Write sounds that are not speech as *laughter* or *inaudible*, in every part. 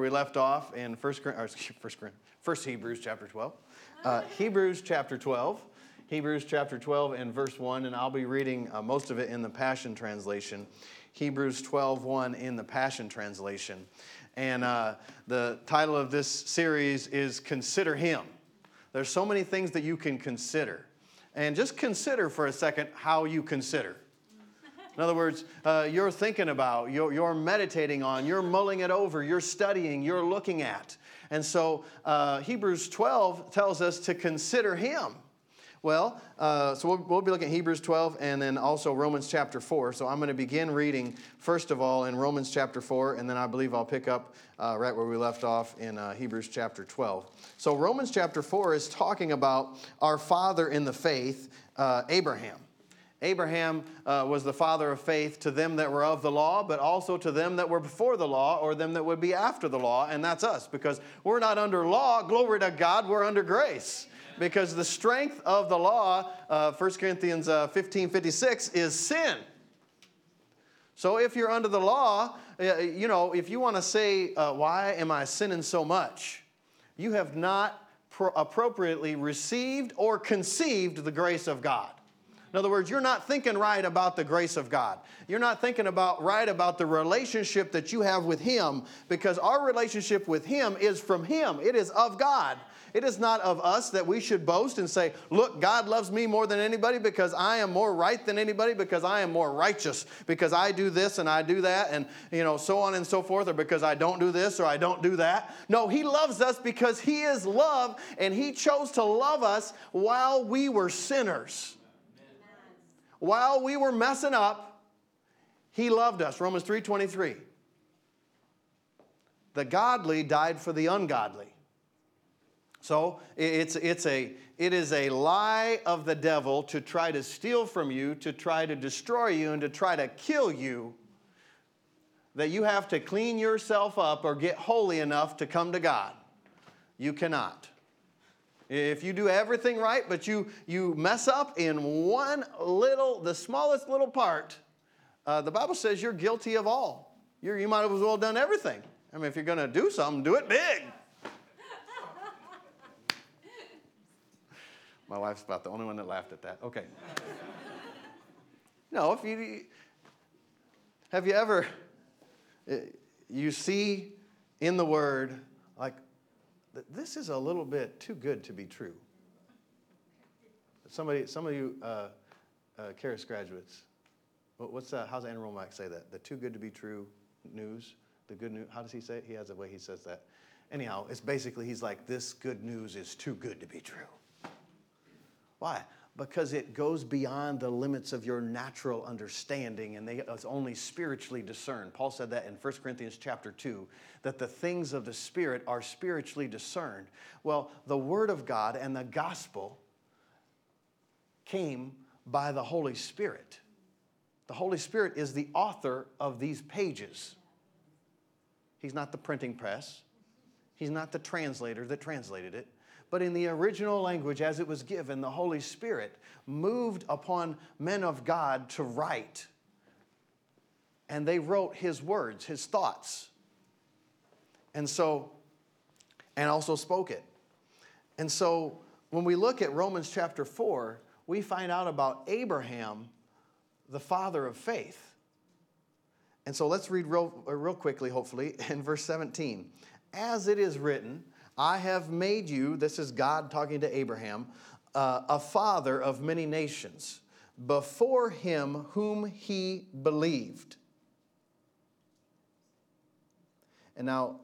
We left off in First, or First, First Hebrews chapter 12. Uh, Hebrews chapter 12. Hebrews chapter 12 and verse 1, and I'll be reading uh, most of it in the Passion Translation. Hebrews 12, 1 in the Passion Translation. And uh, the title of this series is Consider Him. There's so many things that you can consider. And just consider for a second how you consider. In other words, uh, you're thinking about, you're, you're, meditating on, you're mulling it over, you're studying, you're looking at. And so uh, Hebrews 12 tells us to consider Him. Well, uh, so we'll, we'll, be looking at Hebrews 12 and then also Romans chapter 4. So I'm going to begin reading, first of all, in Romans chapter 4, and then I believe I'll pick up uh, right where we left off in uh, Hebrews chapter 12. So Romans chapter 4 is talking about our father in the faith, uh, Abraham. Abraham uh, was the father of faith to them that were of the law, but also to them that were before the law or them that would be after the law, and that's us because we're not under law. Glory to God, we're under grace. Because the strength of the law, uh, 1 Corinthians uh, 15 56, is sin. So if you're under the law, uh, you know, if you want to say, uh, Why am I sinning so much? You have not pro- appropriately received or conceived the grace of God. In other words, you're not thinking right about the grace of God. You're not thinking about right about the relationship that you have with Him because our relationship with Him is from Him. It is of God. It is not of us that we should boast and say, Look, God loves me more than anybody because I am more right than anybody, because I am more righteous, because I do this and I do that, and you know, so on and so forth, or because I don't do this or I don't do that. No, He loves us because He is love and He chose to love us while we were sinners while we were messing up, he loved us. Romans 3:23. The godly died for the ungodly. So it's, it's a, it is a lie of the devil to try to steal from you, to try to destroy you, and to try to kill you. That you have to clean yourself up or get holy enough to come to God. You cannot. If you do everything right, but you, you mess up in one little, the smallest little part, uh, the Bible says you're guilty of all. You're, you might have as well done everything. I mean, if you're going to do something, do it big. *laughs* My wife's about the only one that laughed at that. Okay. no, if you have you ever uh, you see in the word like this is a little bit too good to be true. Somebody, some of you uh, uh, Charis graduates, what's that? How's Andrew Wommack say that? The too good to be true news, the good news. How does he say it? He has a way he says that. Anyhow, it's basically he's like, this good news is too good to be true. Why? Because it goes beyond the limits of your natural understanding and they only spiritually discerned. Paul said that in 1 Corinthians chapter 2 that the things of the spirit are spiritually discerned. Well, the word of God and the gospel came by the Holy Spirit. The Holy Spirit is the author of these pages. He's not the printing press. He's not the translator that translated it but in the original language as it was given, the Holy Spirit moved upon men of God to write. And they wrote his words, his thoughts. And so, and also spoke it. And so, when we look at Romans chapter 4, we find out about Abraham, the father of faith. And so let's read real, real quickly, hopefully, in verse 17. As it is written, I have made you, this is God talking to Abraham, uh, a father of many nations, before him whom he believed. And now,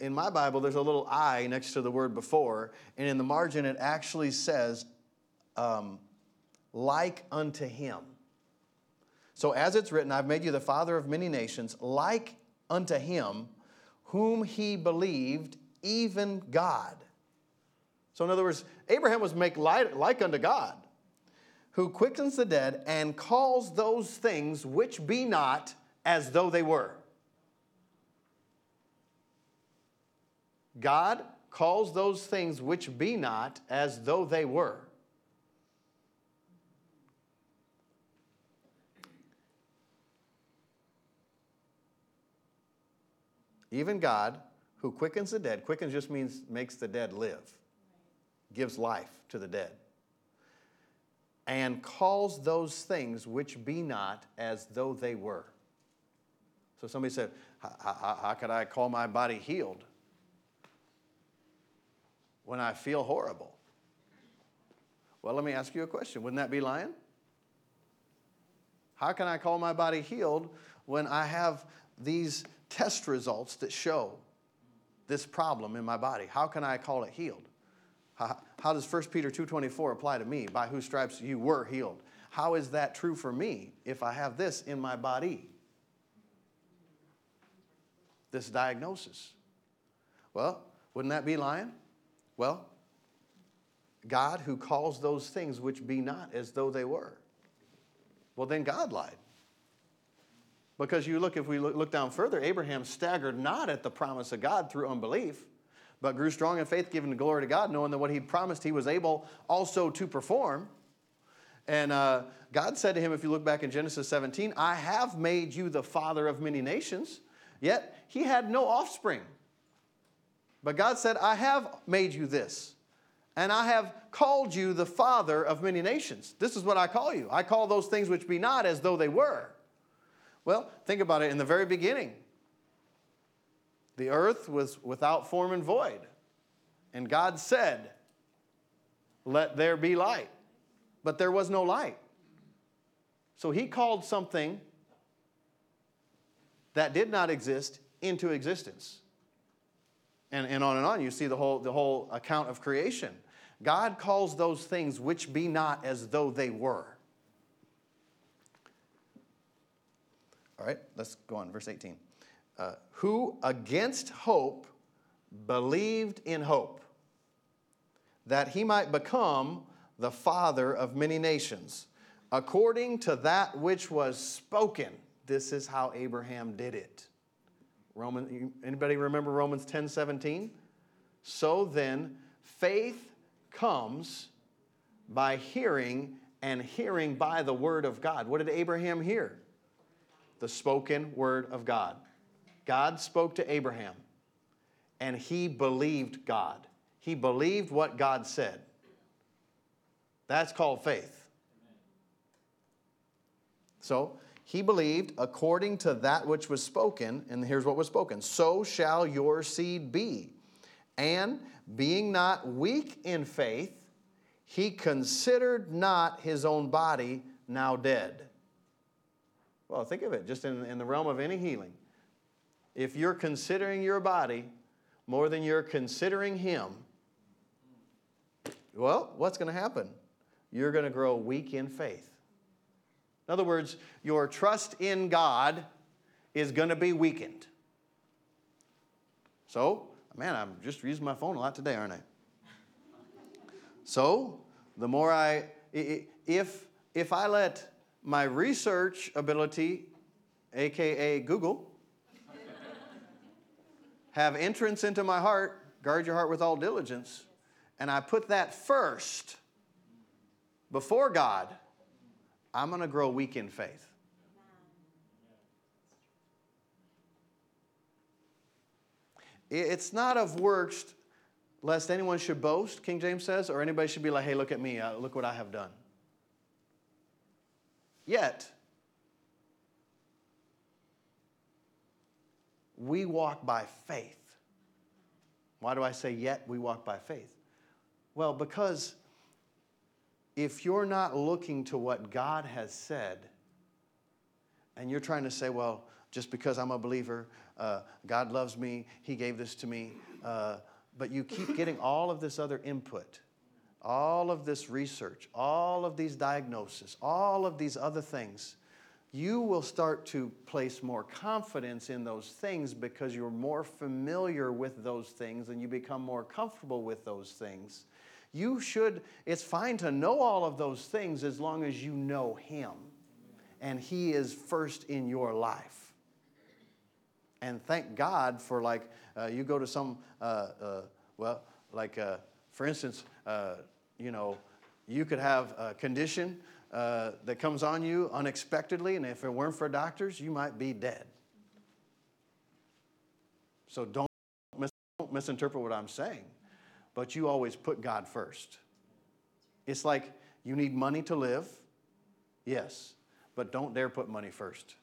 in my Bible, there's a little I next to the word before, and in the margin it actually says, um, like unto him. So, as it's written, I've made you the father of many nations, like unto him whom he believed even God. So, in other words, Abraham was made like unto God, who quickens the dead and calls those things which be not as though they were. God calls those things which be not as though they were. Even God who quickens the dead, quickens just means makes the dead live, gives life to the dead, and calls those things which be not as though they were. So somebody said, How, could I call my body healed when I feel horrible? Well, let me ask you a question. Wouldn't that be lying? How can I call my body healed when I have these test results that show this problem in my body? How can I call it healed? How, how does 1 Peter 2.24 apply to me? By whose stripes you were healed. How is that true for me if I have this in my body? This diagnosis. Well, wouldn't that be lying? Well, God who calls those things which be not as though they were. Well, then God lied. Because you look, if we look, down further, Abraham staggered not at the promise of God through unbelief, but grew strong in faith, giving the glory to God, knowing that what he'd promised he was able also to perform. And uh, God said to him, if you look back in Genesis 17, I have made you the father of many nations. Yet he had no offspring. But God said, I have made you this, and I have called you the father of many nations. This is what I call you. I call those things which be not as though they were. Well, think about it in the very beginning. The earth was without form and void. And God said, Let there be light. But there was no light. So he called something that did not exist into existence. And, and on and on, you see the whole, the whole account of creation. God calls those things which be not as though they were. All right, let's go on. Verse 18. Uh, who against hope believed in hope, that he might become the father of many nations, according to that which was spoken. This is how Abraham did it. Roman, anybody remember Romans 10 17? So then, faith comes by hearing, and hearing by the word of God. What did Abraham hear? The spoken word of God. God spoke to Abraham, and he believed God. He believed what God said. That's called faith. So, he believed according to that which was spoken, and here's what was spoken so shall your seed be. And being not weak in faith, he considered not his own body now dead. Well, think of it just in, in the realm of any healing. If you're considering your body more than you're considering him, well, what's going to happen? You're going to grow weak in faith. In other words, your trust in God is going to be weakened. So, man, I'm just using my phone a lot today, aren't I? So, the more I, if, if I let my research ability, aka Google, have entrance into my heart, guard your heart with all diligence, and I put that first before God, I'm going to grow weak in faith. It's not of works lest anyone should boast, King James says, or anybody should be like, hey, look at me, uh, look what I have done. Yet, we walk by faith. Why do I say yet we walk by faith? Well, because if you're not looking to what God has said, and you're trying to say, well, just because I'm a believer, uh, God loves me, He gave this to me, uh, but you keep getting all of this other input, all of this research, all of these diagnoses, all of these other things, you will start to place more confidence in those things because you're more familiar with those things and you become more comfortable with those things you should, it's fine to know all of those things as long as you know Him and He is first in your life. And thank God for, like, uh, you go to some, uh, uh, well, like, uh, for instance, uh, you know, you could have a condition uh, that comes on you unexpectedly, and if it weren't for doctors, you might be dead. So don't don't misinterpret what I'm saying, but you always put God first. It's like you need money to live, yes, but don't dare put money first.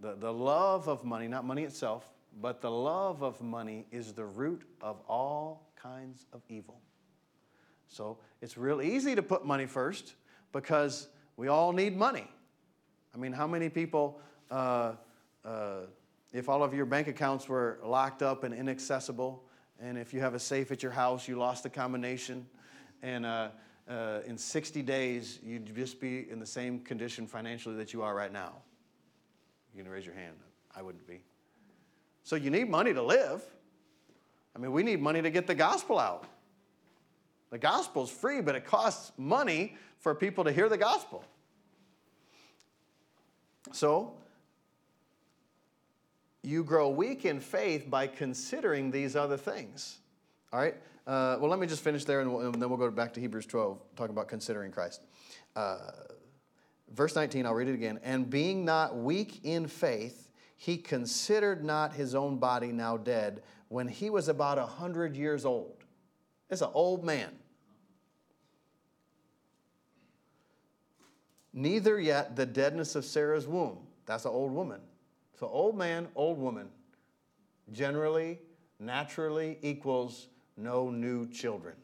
The, the love of money, not money itself, but the love of money is the root of all kinds of evil. So it's real easy to put money first because we all need money. I mean, how many people, uh, uh, if all of your bank accounts were locked up and inaccessible, and if you have a safe at your house, you lost the combination, and uh, uh in 60 days, you'd just be in the same condition financially that you are right now? You can raise your hand. I wouldn't be. So you need money to live. I mean, we need money to get the gospel out. The gospel's free, but it costs money for people to hear the gospel. So, you grow weak in faith by considering these other things. All right? Uh, well, let me just finish there and, we'll, and, then we'll go back to Hebrews 12, talking about considering Christ. Uh, verse 19, I'll read it again. And being not weak in faith, he considered not his own body now dead when he was about a 100 years old. It's an old man. Neither yet the deadness of Sarah's womb. That's an old woman. So, old man, old woman generally, naturally equals no new children.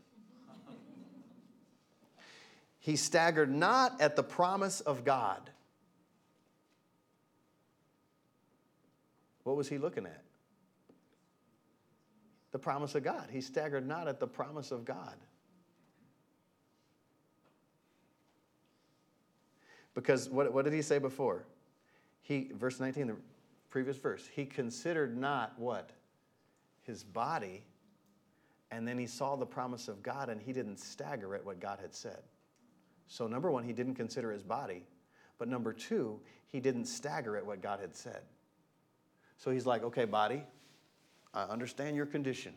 he staggered not at the promise of God. What was he looking at? The promise of God. He staggered not at the promise of God. Because what, what did he say before? He, verse 19, the previous verse, he considered not what? His body, and then he saw the promise of God and he didn't stagger at what God had said. So, number one, he didn't consider his body. But number two, he didn't stagger at what God had said. So he's like, okay, body, I understand your condition,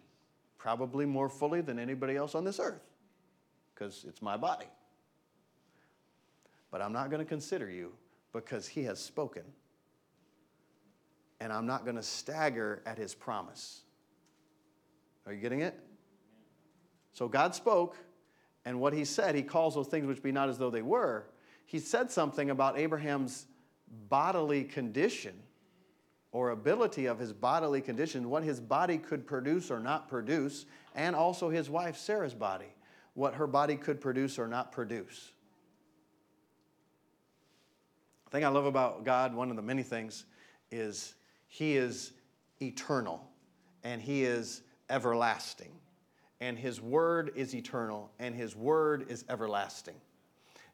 probably more fully than anybody else on this earth, because it's my body. But I'm not going to consider you because he has spoken. And I'm not going to stagger at his promise. Are you getting it? So God spoke, and what he said, he calls those things which be not as though they were. He said something about Abraham's bodily condition or ability of his bodily condition, what his body could produce or not produce, and also his wife Sarah's body, what her body could produce or not produce. The thing I love about God, one of the many things, is He is eternal and He is everlasting. And His Word is eternal and His Word is everlasting.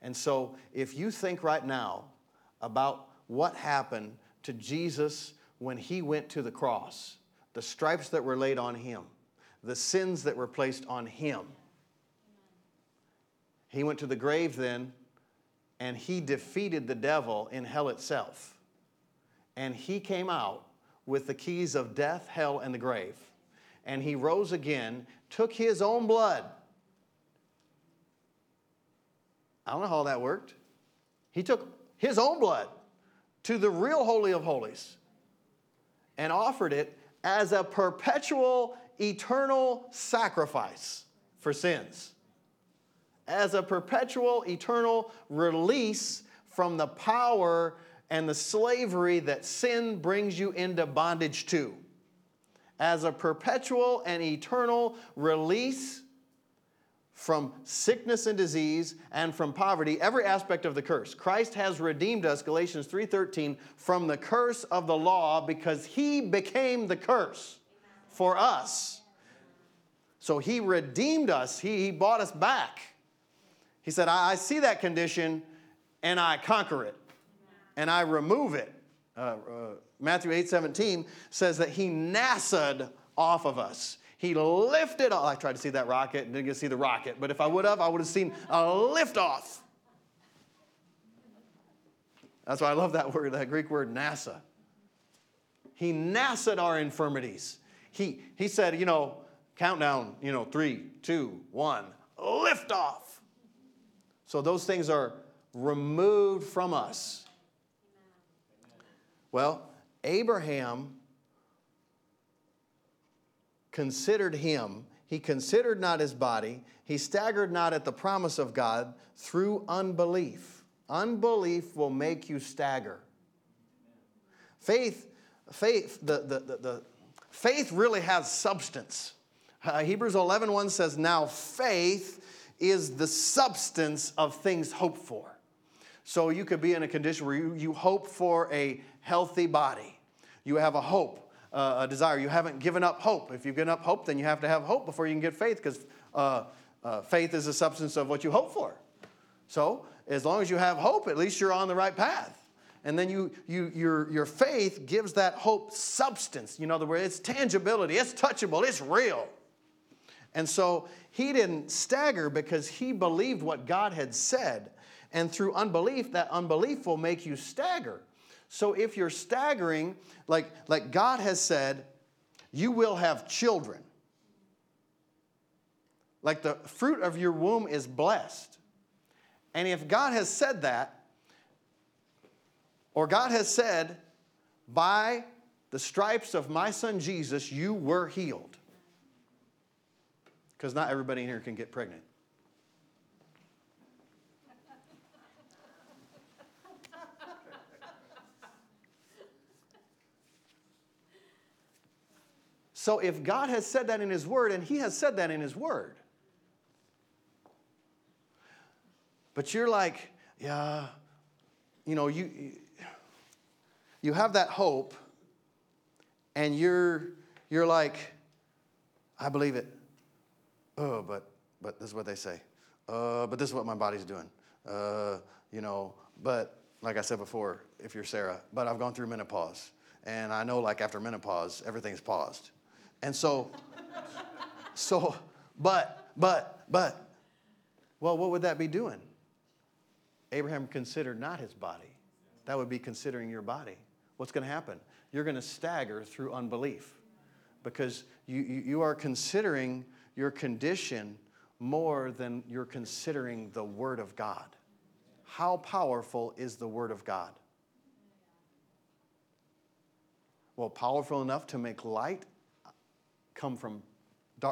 And so, if you think right now about what happened to Jesus when He went to the cross, the stripes that were laid on Him, the sins that were placed on Him, He went to the grave then and he defeated the devil in hell itself. And he came out with the keys of death, hell, and the grave. And he rose again, took his own blood. I don't know how that worked. He took his own blood to the real Holy of Holies and offered it as a perpetual, eternal sacrifice for sins as a perpetual, eternal release from the power and the slavery that sin brings you into bondage to. As a perpetual and eternal release from sickness and disease and from poverty every aspect of the curse christ has redeemed us galatians 3.13 from the curse of the law because he became the curse for us so he redeemed us he, he bought us back he said, I, I see that condition and I conquer it and I remove it. Uh, uh, Matthew 8.17 says that he NASA'd off of us. He lifted off. I tried to see that rocket and didn't get to see the rocket, but if I would have, I would have seen a lift off. That's why I love that word, that Greek word NASA. He NASA'd our infirmities. He, he said, you know, countdown, you know, three, two, one, lift off. So those things are removed from us. Well, Abraham considered him, he considered not his body, he staggered not at the promise of God through unbelief. Unbelief will make you stagger. Faith, faith, the, the, the, the faith really has substance. Uh, Hebrews 11 1 says, Now faith is the substance of things hoped for. So you could be in a condition where you, you hope for a healthy body. You have a hope, uh, a desire. You haven't given up hope. If you've given up hope, then you have to have hope before you can get faith because uh, uh, faith is the substance of what you hope for. So as long as you have hope, at least you're on the right path. And then you, you, your, your faith gives that hope substance. You know, the word it's tangibility, it's touchable, it's real. And so he didn't stagger because he believed what God had said. And through unbelief, that unbelief will make you stagger. So if you're staggering, like, like God has said, you will have children. Like the fruit of your womb is blessed. And if God has said that, or God has said, by the stripes of my son Jesus, you were healed. Because not everybody in here can get pregnant. So if God has said that in His Word, and He has said that in His Word, but you're like, yeah, you know, you you have that hope, and you're you're like, I believe it. Oh, but but this is what they say. Uh, but this is what my body's doing. Uh, you know, but like I said before, if you're Sarah, but I've gone through menopause, and I know like after menopause, everything's paused. And so, so, but, but, but, well, what would that be doing? Abraham considered not his body. That would be considering your body. What's going to happen? You're going to stagger through unbelief because you, you, you are considering your condition more than you're considering the Word of God. How powerful is the Word of God? Well, powerful enough to make light come from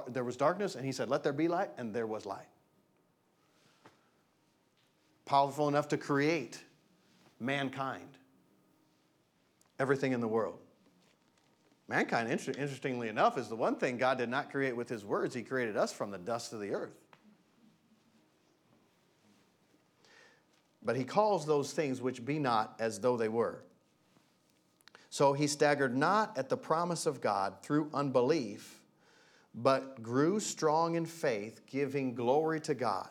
there was darkness, and he said, Let there be light, and there was light. Powerful enough to create mankind, everything in the world. Mankind, interestingly enough, is the one thing God did not create with his words. He created us from the dust of the earth. But he calls those things which be not as though they were. So he staggered not at the promise of God through unbelief, but grew strong in faith, giving glory to God.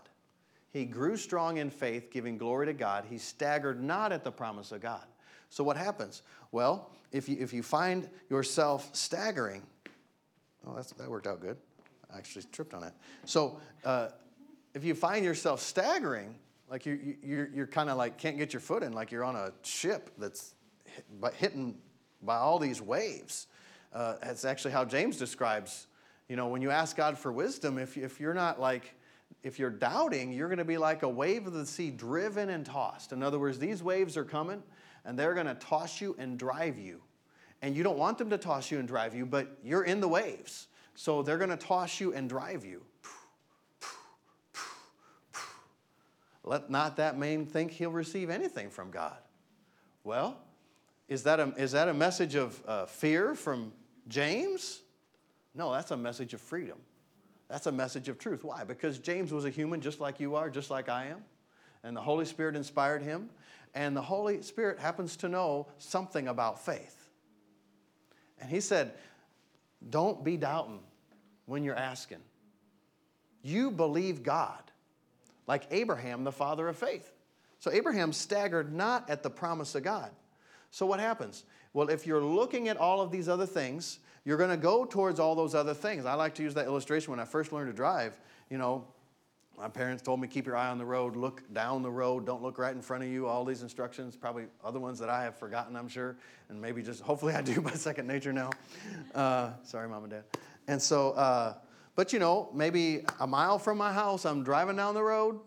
He grew strong in faith, giving glory to God. He staggered not at the promise of God. So what happens? Well, if you, if you find yourself staggering, oh, that's, that worked out good. I actually tripped on it. So uh, if you find yourself staggering, like you, you, you're, you're kind of like can't get your foot in, like you're on a ship that's hit, hitting by all these waves. Uh, that's actually how James describes, you know, when you ask God for wisdom, if, if you're not like, if you're doubting, you're going to be like a wave of the sea driven and tossed. In other words, these waves are coming and they're going to toss you and drive you. And you don't want them to toss you and drive you, but you're in the waves. So they're going to toss you and drive you. Let not that man think he'll receive anything from God. Well, is that a, is that a message of uh, fear from James? No, that's a message of freedom. That's a message of truth. Why? Because James was a human just like you are, just like I am. And the Holy Spirit inspired him. And the Holy Spirit happens to know something about faith. And he said, Don't be doubting when you're asking. You believe God, like Abraham, the father of faith. So Abraham staggered not at the promise of God. So what happens? Well, if you're looking at all of these other things, you're going to go towards all those other things. I like to use that illustration when I first learned to drive. You know, my parents told me keep your eye on the road, look down the road, don't look right in front of you. All these instructions, probably other ones that I have forgotten, I'm sure, and maybe just hopefully I do *laughs* by second nature now. Uh, sorry, mom and dad. And so, uh, but you know, maybe a mile from my house, I'm driving down the road.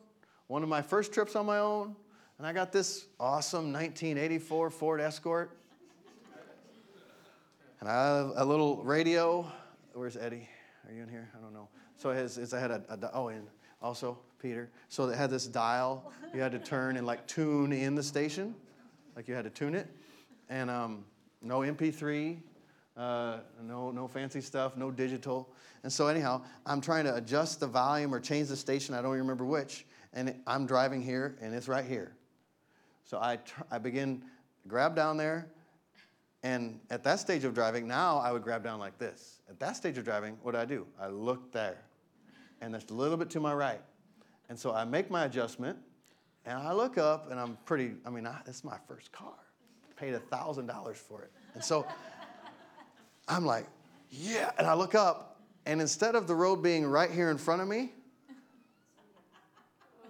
One of my first trips on my own, and I got this awesome 1984 Ford Escort. And I have a little radio where's Eddie? Are you in here? I don't know. So it has, it's, I had a, a, oh, and also Peter. So it had this dial you had to turn and like tune in the station, like you had to tune it, and um, no MP3, uh, no no fancy stuff, no digital. And so anyhow, I'm trying to adjust the volume or change the station. I don't remember which, and I'm driving here, and it's right here. So I tr- I begin grab down there, and at that stage of driving, now I would grab down like this. At that stage of driving, what do I do? I look there, and that's a little bit to my right. And so I make my adjustment, and I look up, and I'm pretty, I mean, I, this is my first car. Paid $1,000 for it. And so I'm like, yeah. And I look up, and instead of the road being right here in front of me,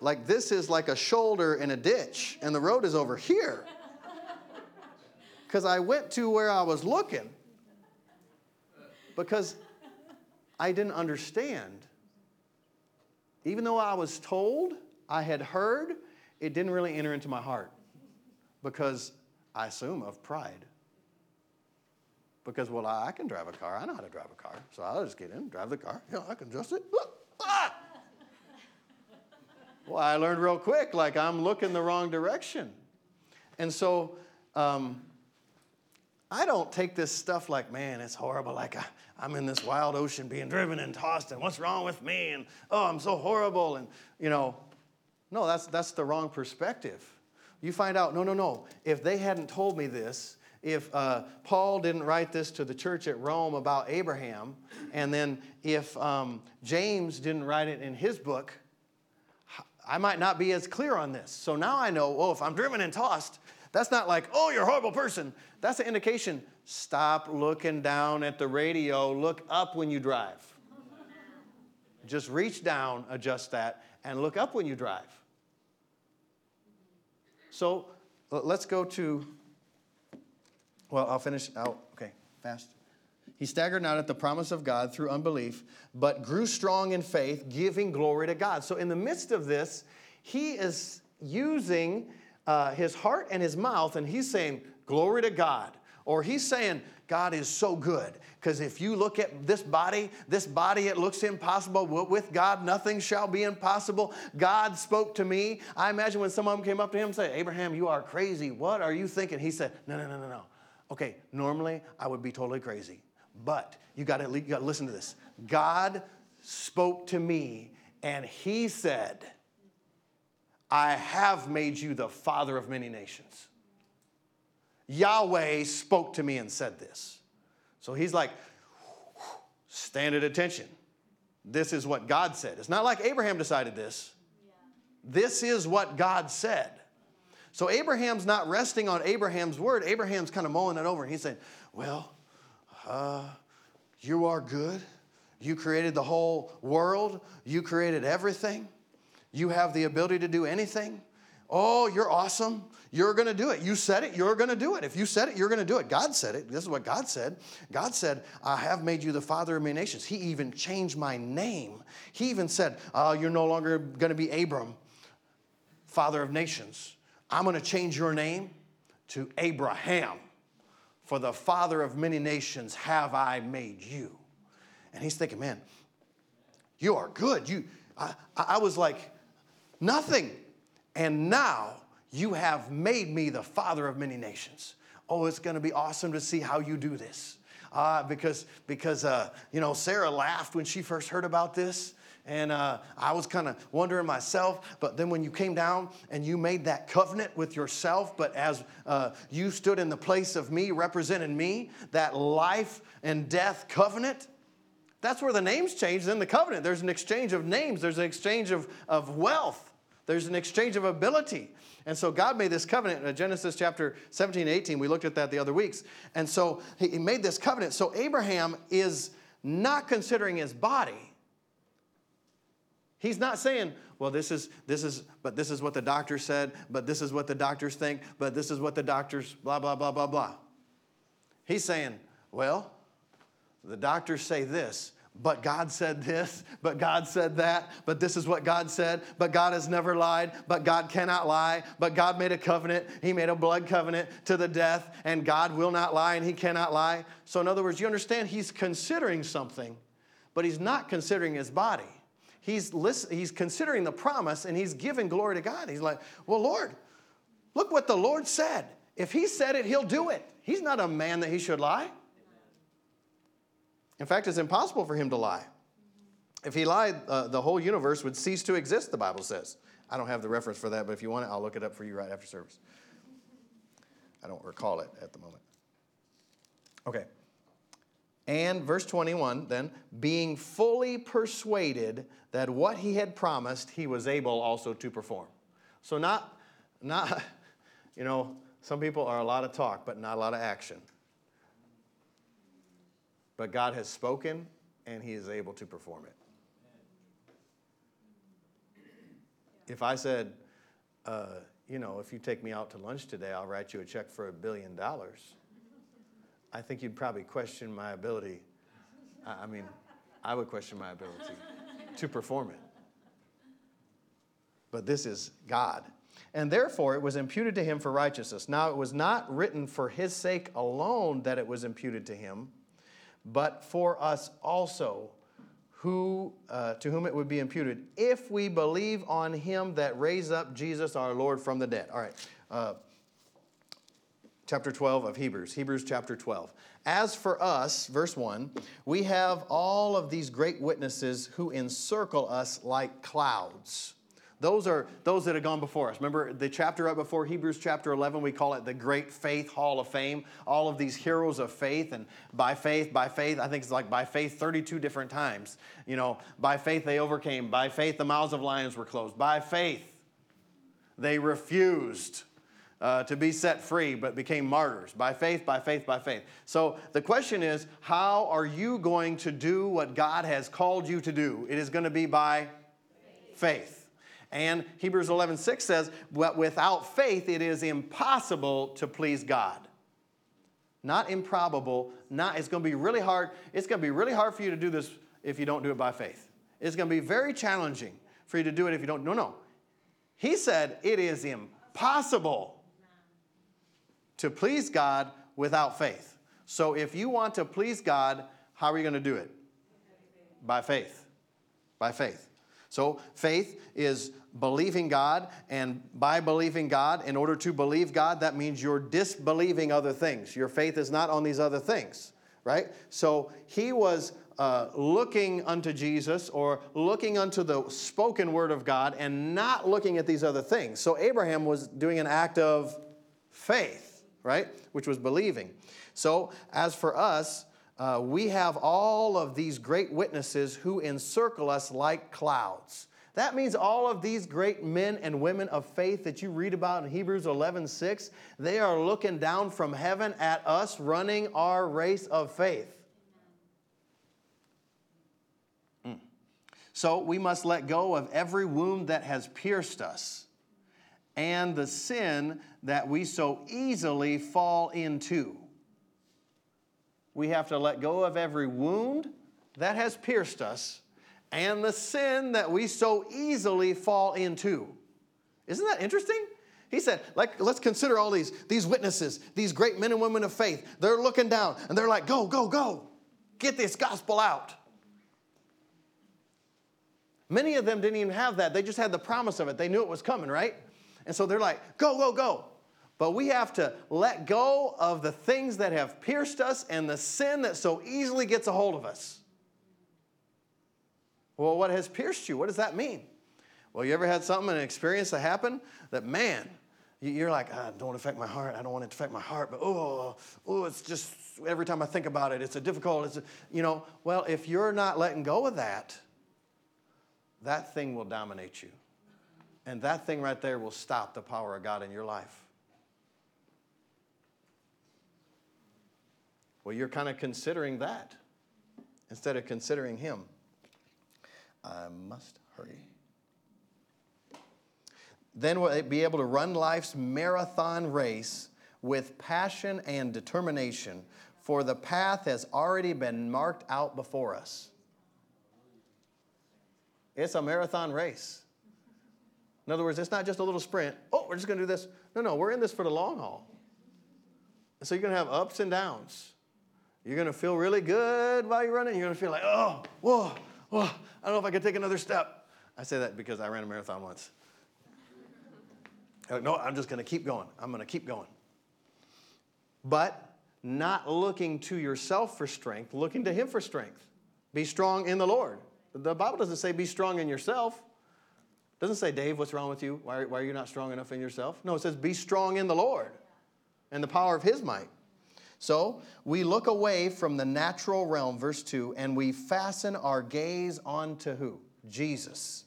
like this is like a shoulder in a ditch, and the road is over here. *laughs* Because I went to where I was looking, because I didn't understand. Even though I was told, I had heard, it didn't really enter into my heart because I assume of pride. Because, well, I can drive a car. I know how to drive a car. So I'll just get in, drive the car. Yeah, I can adjust it. *laughs* Ah! Well, I learned real quick, like I'm looking the wrong direction. And so um, I don't take this stuff like, man, it's horrible. Like I, I'm in this wild ocean being driven and tossed, and what's wrong with me? And oh, I'm so horrible. And, you know, no, that's, that's the wrong perspective. You find out, no, no, no. If they hadn't told me this, if uh, Paul didn't write this to the church at Rome about Abraham, and then if um, James didn't write it in his book, I might not be as clear on this. So now I know, oh, if I'm driven and tossed, that's not like, oh, you're a horrible person. That's an indication stop looking down at the radio, look up when you drive. Just reach down, adjust that, and look up when you drive. So let's go to, well, I'll finish out. Okay, fast. He staggered not at the promise of God through unbelief, but grew strong in faith, giving glory to God. So, in the midst of this, he is using uh, his heart and his mouth, and he's saying, Glory to God. Or he's saying, God is so good. Because if you look at this body, this body, it looks impossible. With God, nothing shall be impossible. God spoke to me. I imagine when someone came up to him and said, Abraham, you are crazy. What are you thinking? He said, No, no, no, no, no. Okay, normally I would be totally crazy. But you got to listen to this. God spoke to me and he said, I have made you the father of many nations. Yahweh spoke to me and said this. So he's like, stand at attention. This is what God said. It's not like Abraham decided this. This is what God said. So Abraham's not resting on Abraham's word. Abraham's kind of mulling it over and he's saying, Well, uh, you are good. You created the whole world. You created everything. You have the ability to do anything. Oh, you're awesome. You're going to do it. You said it, you're going to do it. If you said it, you're going to do it. God said it. This is what God said. God said, I have made you the father of many nations. He even changed my name. He even said, uh, You're no longer going to be Abram, father of nations. I'm going to change your name to Abraham. For the father of many nations have I made you. And he's thinking, Man, you are good. You, I, I was like, nothing. And now you have made me the father of many nations. Oh, it's going to be awesome to see how you do this. Uh, because, because uh, you know, Sarah laughed when she first heard about this. And uh, I was kind of wondering myself, but then when you came down and you made that covenant with yourself, but as uh, you stood in the place of me, representing me, that life and death covenant, that's where the names changed in the covenant. There's an exchange of names, there's an exchange of, of wealth. There's an exchange of ability. And so God made this covenant in Genesis chapter 17 18. We looked at that the other weeks. And so he made this covenant. So Abraham is not considering his body. He's not saying, well, this is, this is, but this is what the doctor said, but this is what the doctors think, but this is what the doctors, blah, blah, blah, blah, blah. He's saying, well, the doctors say this, but God said this, but God said that, but this is what God said, but God has never lied, but God cannot lie, but God made a covenant. He made a blood covenant to the death, and God will not lie and He cannot lie. So, in other words, you understand He's considering something, but He's not considering His body. He's, he's considering the promise and He's giving glory to God. He's like, Well, Lord, look what the Lord said. If He said it, He'll do it. He's not a man that He should lie. In fact, it's impossible for him to lie. If he lied, uh, the whole universe would cease to exist, the Bible says. I don't have the reference for that, but if you want it, I'll look it up for you right after service. I don't recall it at the moment. Okay. And verse 21 then, being fully persuaded that what he had promised, he was able also to perform. So, not, not, *laughs* you know, some people are a lot of talk, but not a lot of action. But God has spoken and He is able to perform it. If I said, uh, you know, if you take me out to lunch today, I'll write you a check for a billion dollars, I think you'd probably question my ability. I mean, I would question my ability to perform it. But this is God. And therefore, it was imputed to him for righteousness. Now, it was not written for his sake alone that it was imputed to him but for us also, who, uh, to whom it would be imputed, if we believe on him that raised up Jesus our Lord from the dead. All right. Uh, chapter 12 of Hebrews, Hebrews chapter 12. As for us, verse 1, we have all of these great witnesses who encircle us like clouds. Those are those that have gone before us. Remember the chapter up before Hebrews chapter 11, we call it the Great Faith Hall of Fame. All of these heroes of faith, and by faith, by faith, I think it's like by faith 32 different times. You know, by faith they overcame. By faith the mouths of lions were closed. By faith they refused uh, to be set free, but became martyrs. By faith, by faith, by faith. So the question is, how are you going to do what God has called you to do? It is going to be by faith. And Hebrews 11, 6 says, But without faith it is impossible to please God. Not improbable, not it's gonna be really hard. It's gonna be really hard for you to do this if you don't do it by faith. It's gonna be very challenging for you to do it if you don't. No, no. He said it is impossible to please God without faith. So if you want to please God, how are you going to do it? By faith. By faith. So faith is believing God, and by believing God, in order to believe God, that means you're disbelieving other things. Your faith is not on these other things, right? So he was uh, looking unto Jesus or looking unto the spoken word of God and not looking at these other things. So Abraham was doing an act of faith, right? Which was believing. So as for us, uh, we have all of these great witnesses who encircle us like clouds. That means all of these great men and women of faith that you read about in Hebrews 11 6, they are looking down from heaven at us running our race of faith. Mm. So we must let go of every wound that has pierced us and the sin that we so easily fall into. We have to let go of every wound that has pierced us and the sin that we so easily fall into. Isn't that interesting? He said, like, let's consider all these, these witnesses, these great men and women of faith. They're looking down and they're like, go, go, go. Get this gospel out. Many of them didn't even have that. They just had the promise of it. They knew it was coming, right? And so they're like, go, go, go. But we have to let go of the things that have pierced us and the sin that so easily gets a hold of us. Well, what has pierced you? What does that mean? Well, you ever had something, an experience that happened that, man, you're like, ah, I don't want to affect my heart. I don't want it to affect my heart, but oh, oh, it's just every time I think about it, it's a difficult. It's a, you know, well, if you're not letting go of that, that thing will dominate you, and that thing right there will stop the power of God in your life. Well, you're kind of considering that instead of considering Him. I must hurry. Then we'll be able to run life's marathon race with passion and determination, for the path has already been marked out before us. It's a marathon race. In other words, it's not just a little sprint. Oh, we're just going to do this. No, no, we're in this for the long haul. So you're going to have ups and downs. You're going to feel really good while you're running. You're going to feel like, oh, whoa, whoa, I don't know if I can take another step. I say that because I ran a marathon once. No, I'm just going to keep going. I'm going to keep going. But not looking to yourself for strength, looking to Him for strength. Be strong in the Lord. The Bible doesn't say be strong in yourself. Doesn't say, Dave, what's wrong with you? Why, why are you not strong enough in yourself? No, it says be strong in the Lord and the power of His might. So we look away from the natural realm, verse 2, and we fasten our gaze onto who? Jesus,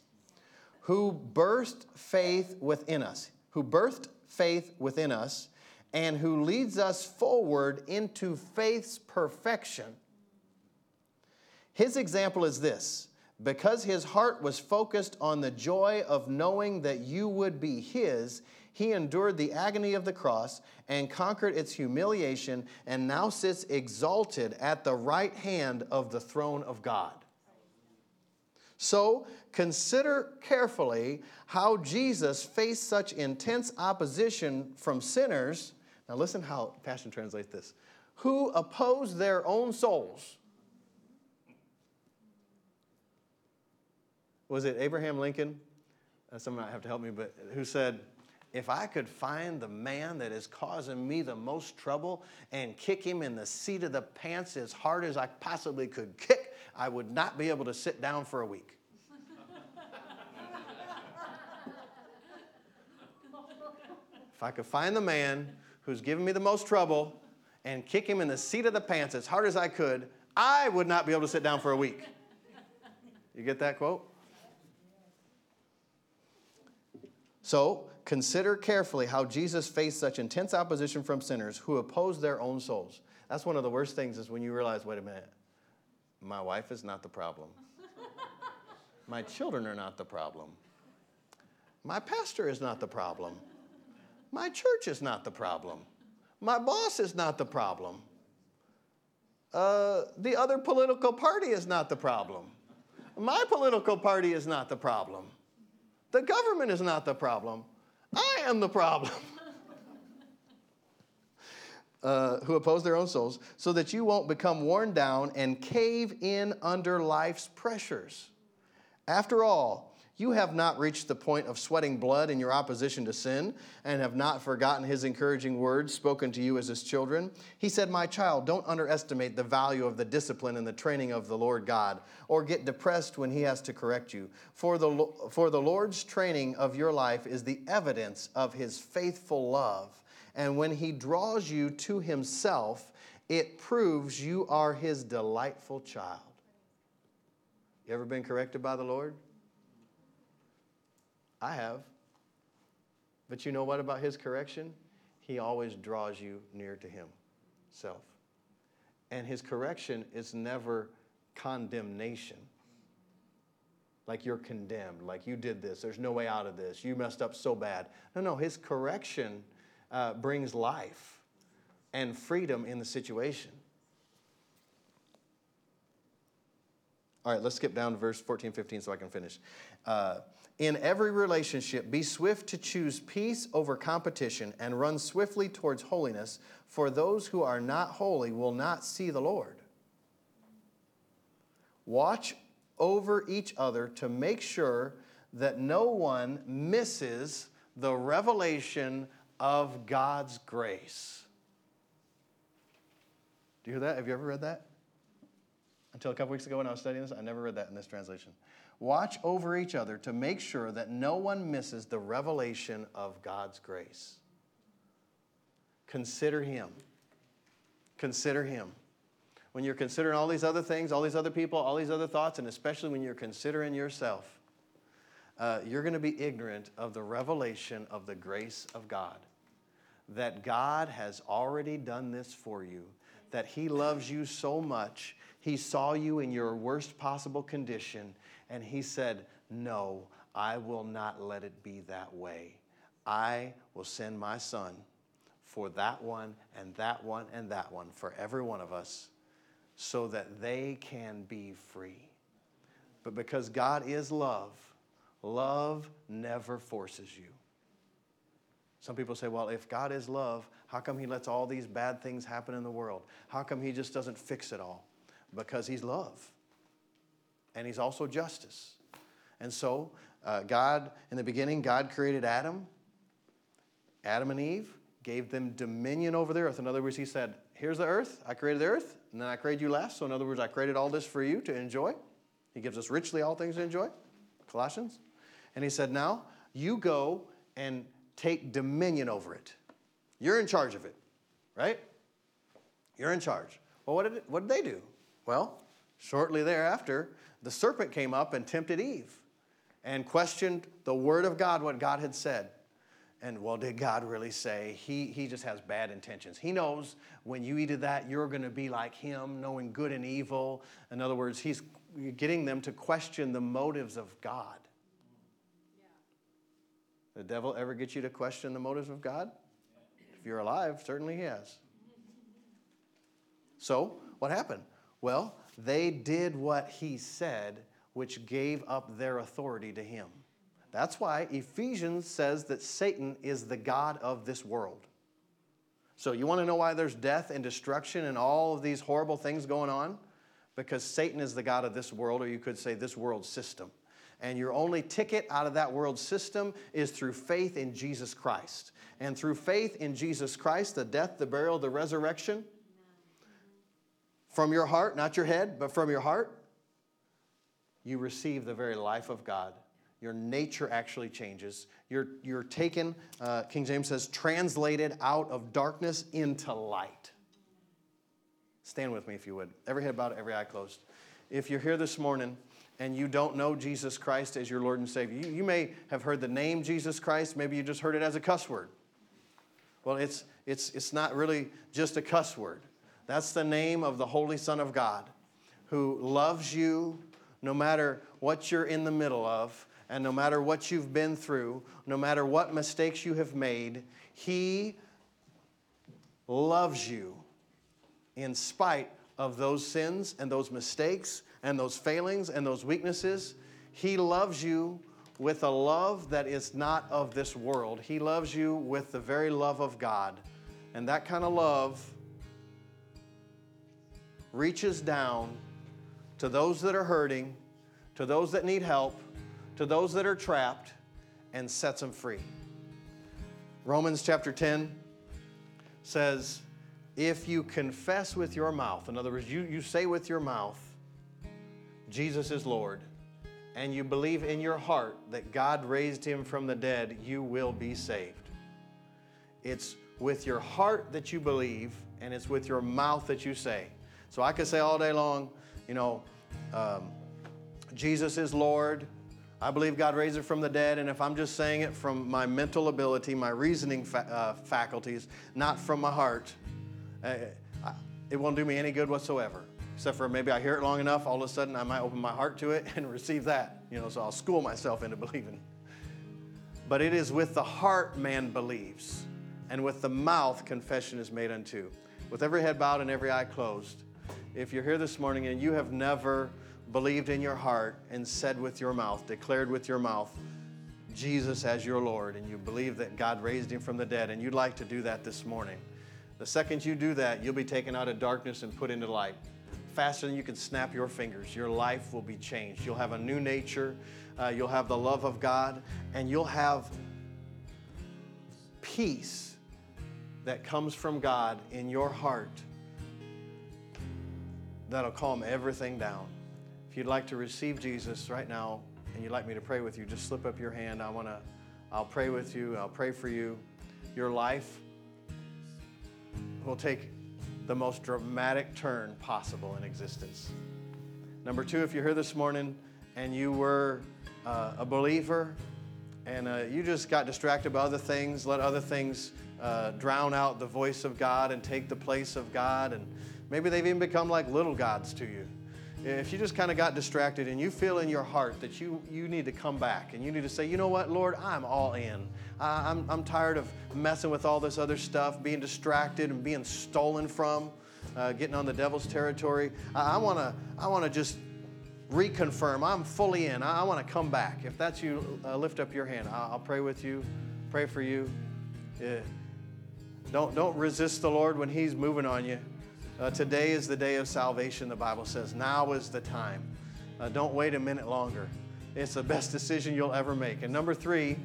who burst faith within us, who birthed faith within us, and who leads us forward into faith's perfection. His example is this because his heart was focused on the joy of knowing that you would be his, he endured the agony of the cross and conquered its humiliation and now sits exalted at the right hand of the throne of God. So consider carefully how Jesus faced such intense opposition from sinners. Now, listen how Passion translates this who oppose their own souls. Was it Abraham Lincoln? Uh, someone might have to help me, but who said, if I could find the man that is causing me the most trouble and kick him in the seat of the pants as hard as I possibly could kick, I would not be able to sit down for a week. if I could find the man who's giving me the most trouble and kick him in the seat of the pants as hard as I could, I would not be able to sit down for a week. You get that quote? So, Consider carefully how Jesus faced such intense opposition from sinners who opposed their own souls. That's one of the worst things is when you realize, wait a minute, my wife is not the problem. *laughs* my children are not the problem. My pastor is not the problem. My church is not the problem. My boss is not the problem. Uh, the other political party is not the problem. My political party is not the problem. The government is not the problem. I am the problem. *laughs* Uh, who oppose their own souls, so that you won't become worn down and cave in under life's pressures. After all, you have not reached the point of sweating blood in your opposition to sin and have not forgotten his encouraging words spoken to you as his children. He said, My child, don't underestimate the value of the discipline and the training of the Lord God, or get depressed when he has to correct you. For the, for the Lord's training of your life is the evidence of his faithful love. And when he draws you to himself, it proves you are his delightful child. You ever been corrected by the Lord? I have. But you know what about his correction? He always draws you near to himself. And his correction is never condemnation. Like you're condemned, like you did this, there's no way out of this, you messed up so bad. No, no, his correction uh, brings life and freedom in the situation. All right, let's skip down to verse 14, 15 so I can finish. Uh, in every relationship, be swift to choose peace over competition and run swiftly towards holiness, for those who are not holy will not see the Lord. Watch over each other to make sure that no one misses the revelation of God's grace. Do you hear that? Have you ever read that? Until a couple weeks ago when I was studying this, I never read that in this translation. Watch over each other to make sure that no one misses the revelation of God's grace. Consider Him. Consider Him. When you're considering all these other things, all these other people, all these other thoughts, and especially when you're considering yourself, uh, you're going to be ignorant of the revelation of the grace of God. That God has already done this for you, that He loves you so much, He saw you in your worst possible condition, and he said, No, I will not let it be that way. I will send my son for that one and that one and that one, for every one of us, so that they can be free. But because God is love, love never forces you. Some people say, well, if God is love, how come He lets all these bad things happen in the world? How come He just doesn't fix it all? Because He's love. And He's also justice. And so, uh, God, in the beginning, God created Adam, Adam and Eve, gave them dominion over the earth. In other words, He said, Here's the earth, I created the earth, and then I created you last. So, in other words, I created all this for you to enjoy. He gives us richly all things to enjoy. Colossians. And He said, Now you go and take dominion over it. You're in charge of it, right? You're in charge. Well, what did, what did they do? Well, shortly thereafter, the serpent came up and tempted Eve and questioned the word of God, what God had said. And well, did God really say? He, he just has bad intentions. He knows when you eat of that, you're going to be like him, knowing good and evil. In other words, he's getting them to question the motives of God. The devil ever get you to question the motives of God? If you're alive, certainly he has. So, what happened? Well, they did what he said, which gave up their authority to him. That's why Ephesians says that Satan is the God of this world. So, you want to know why there's death and destruction and all of these horrible things going on? Because Satan is the God of this world, or you could say this world system. And your only ticket out of that world system is through faith in Jesus Christ. And through faith in Jesus Christ, the death, the burial, the resurrection, from your heart, not your head, but from your heart, you receive the very life of God. Your nature actually changes. You're, you're taken, uh, King James says, translated out of darkness into light. Stand with me if you would. Every head bowed, every eye closed. If you're here this morning and you don't know Jesus Christ as your Lord and Savior, you, you may have heard the name Jesus Christ, maybe you just heard it as a cuss word. Well, it's, it's, it's not really just a cuss word. That's the name of the Holy Son of God who loves you no matter what you're in the middle of, and no matter what you've been through, no matter what mistakes you have made. He loves you in spite of those sins and those mistakes and those failings and those weaknesses. He loves you with a love that is not of this world. He loves you with the very love of God. And that kind of love reaches down to those that are hurting, to those that need help, to those that are trapped, and sets them free. Romans chapter 10 says, If you confess with your mouth, in other words, you, you say with your mouth, Jesus is Lord, and you believe in your heart that God raised him from the dead, you will be saved. It's with your heart that you believe, and it's with your mouth that you say. So I could say all day long, you know, um, Jesus is Lord. I believe God raised him from the dead, and if I'm just saying it from my mental ability, my reasoning fa- uh, faculties, not from my heart, uh, it won't do me any good whatsoever except for maybe I hear it long enough, all of a sudden I might open my heart to it *laughs* and receive that. You know, so I'll school myself into believing. But it is with the heart man believes, and with the mouth confession is made unto. With every head bowed and every eye closed, if you're here this morning and you have never believed in your heart and said with your mouth, declared with your mouth, Jesus as your Lord, and you believe that God raised him from the dead, and you'd like to do that this morning, the second you do that, you'll be taken out of darkness and put into light faster than you can snap your fingers. Your life will be changed. You'll have a new nature, uh, you'll have the love of God, and you'll have peace that comes from God in your heart that'll calm everything down. If you'd like to receive Jesus right now and you'd like me to pray with you, just slip up your hand. I want to I'll pray with you. I'll pray for you. Your life will take the most dramatic turn possible in existence. Number two, if you're here this morning and you were uh, a believer and uh, you just got distracted by other things, let other things uh, drown out the voice of God and take the place of God, and maybe they've even become like little gods to you. If you just kind of got distracted and you feel in your heart that you, you need to come back and you need to say, you know what, Lord, I'm all in. I'm, I'm tired of messing with all this other stuff, being distracted and being stolen from, uh, getting on the devil's territory. I, I want to I wanna just reconfirm, I'm fully in, I, I want to come back. If that's you, uh, lift up your hand. I'll, I'll, pray with you, pray for you. Yeah. Don't, don't resist the Lord when He's moving on you. Uh, today is the day of salvation, the Bible says. Now is the time. Uh, don't wait a minute longer. It's the best decision you'll ever make. And number three,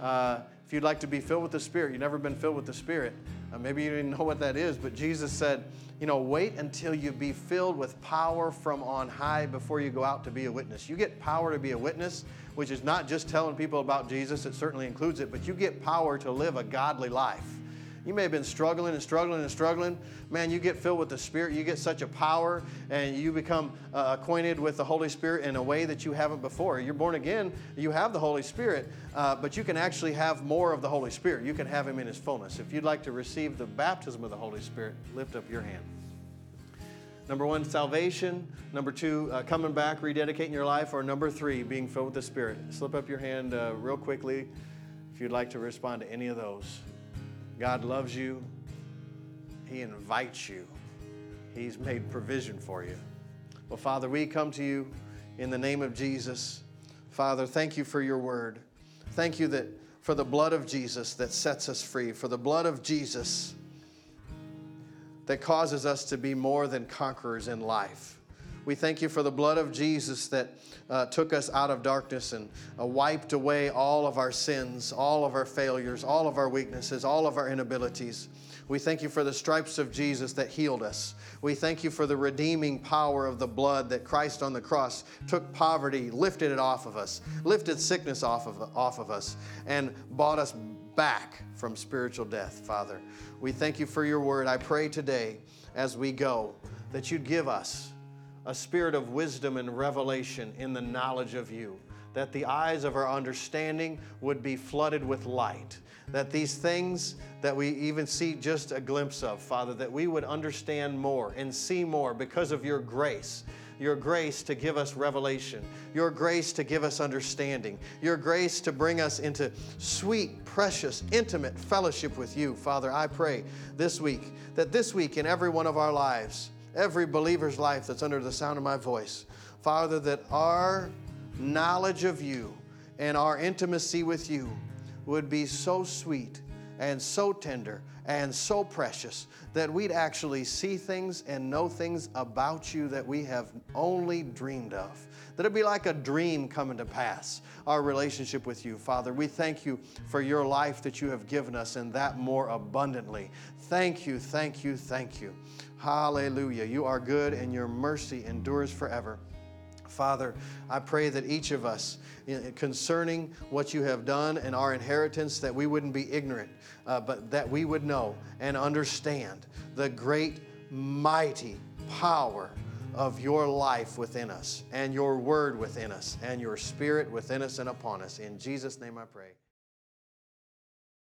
uh, if you'd like to be filled with the Spirit, you've never been filled with the Spirit, uh, maybe you didn't know what that is, but Jesus said, you know, wait until you be filled with power from on high before you go out to be a witness. You get power to be a witness, which is not just telling people about Jesus, it certainly includes it, but you get power to live a godly life. You may have been struggling and struggling and struggling. Man, you get filled with the Spirit, you get such a power, and you become uh, acquainted with the Holy Spirit in a way that you haven't before. You're born again, you have the Holy Spirit, uh, but you can actually have more of the Holy Spirit. You can have Him in His fullness. If you'd like to receive the baptism of the Holy Spirit, lift up your hand. Number one, salvation. Number two, uh, coming back, rededicating your life. Or number three, being filled with the Spirit. Slip up your hand uh, real quickly if you'd like to respond to any of those. God loves you. He invites you. He's made provision for you. Well, Father, we come to you in the name of Jesus. Father, thank you for your word. Thank you that for the blood of Jesus that sets us free, for the blood of Jesus that causes us to be more than conquerors in life. We thank you for the blood of Jesus that uh, took us out of darkness and uh, wiped away all of our sins, all of our failures, all of our weaknesses, all of our inabilities. We thank you for the stripes of Jesus that healed us. We thank you for the redeeming power of the blood that Christ on the cross took poverty, lifted it off of us, lifted sickness off of, off of us, and bought us back from spiritual death, Father. We thank you for your word. I pray today as we go that you'd give us a spirit of wisdom and revelation in the knowledge of you, that the eyes of our understanding would be flooded with light, that these things that we even see just a glimpse of, Father, that we would understand more and see more because of your grace. Your grace to give us revelation, your grace to give us understanding, your grace to bring us into sweet, precious, intimate fellowship with you. Father, I pray this week that this week in every one of our lives, every believer's life that's under the sound of my voice. Father, that our knowledge of you and our intimacy with you would be so sweet and so tender and so precious that we'd actually see things and know things about you that we have only dreamed of. That it'd be like a dream coming to pass, our relationship with you, Father. We thank you for your life that you have given us and that more abundantly. Thank you, thank you, thank you. Hallelujah. You are good and your mercy endures forever. Father, I pray that each of us, concerning what you have done and our inheritance, that we wouldn't be ignorant, uh, but that we would know and understand the great, mighty power of your life within us and your word within us and your spirit within us and upon us. In Jesus' name I pray.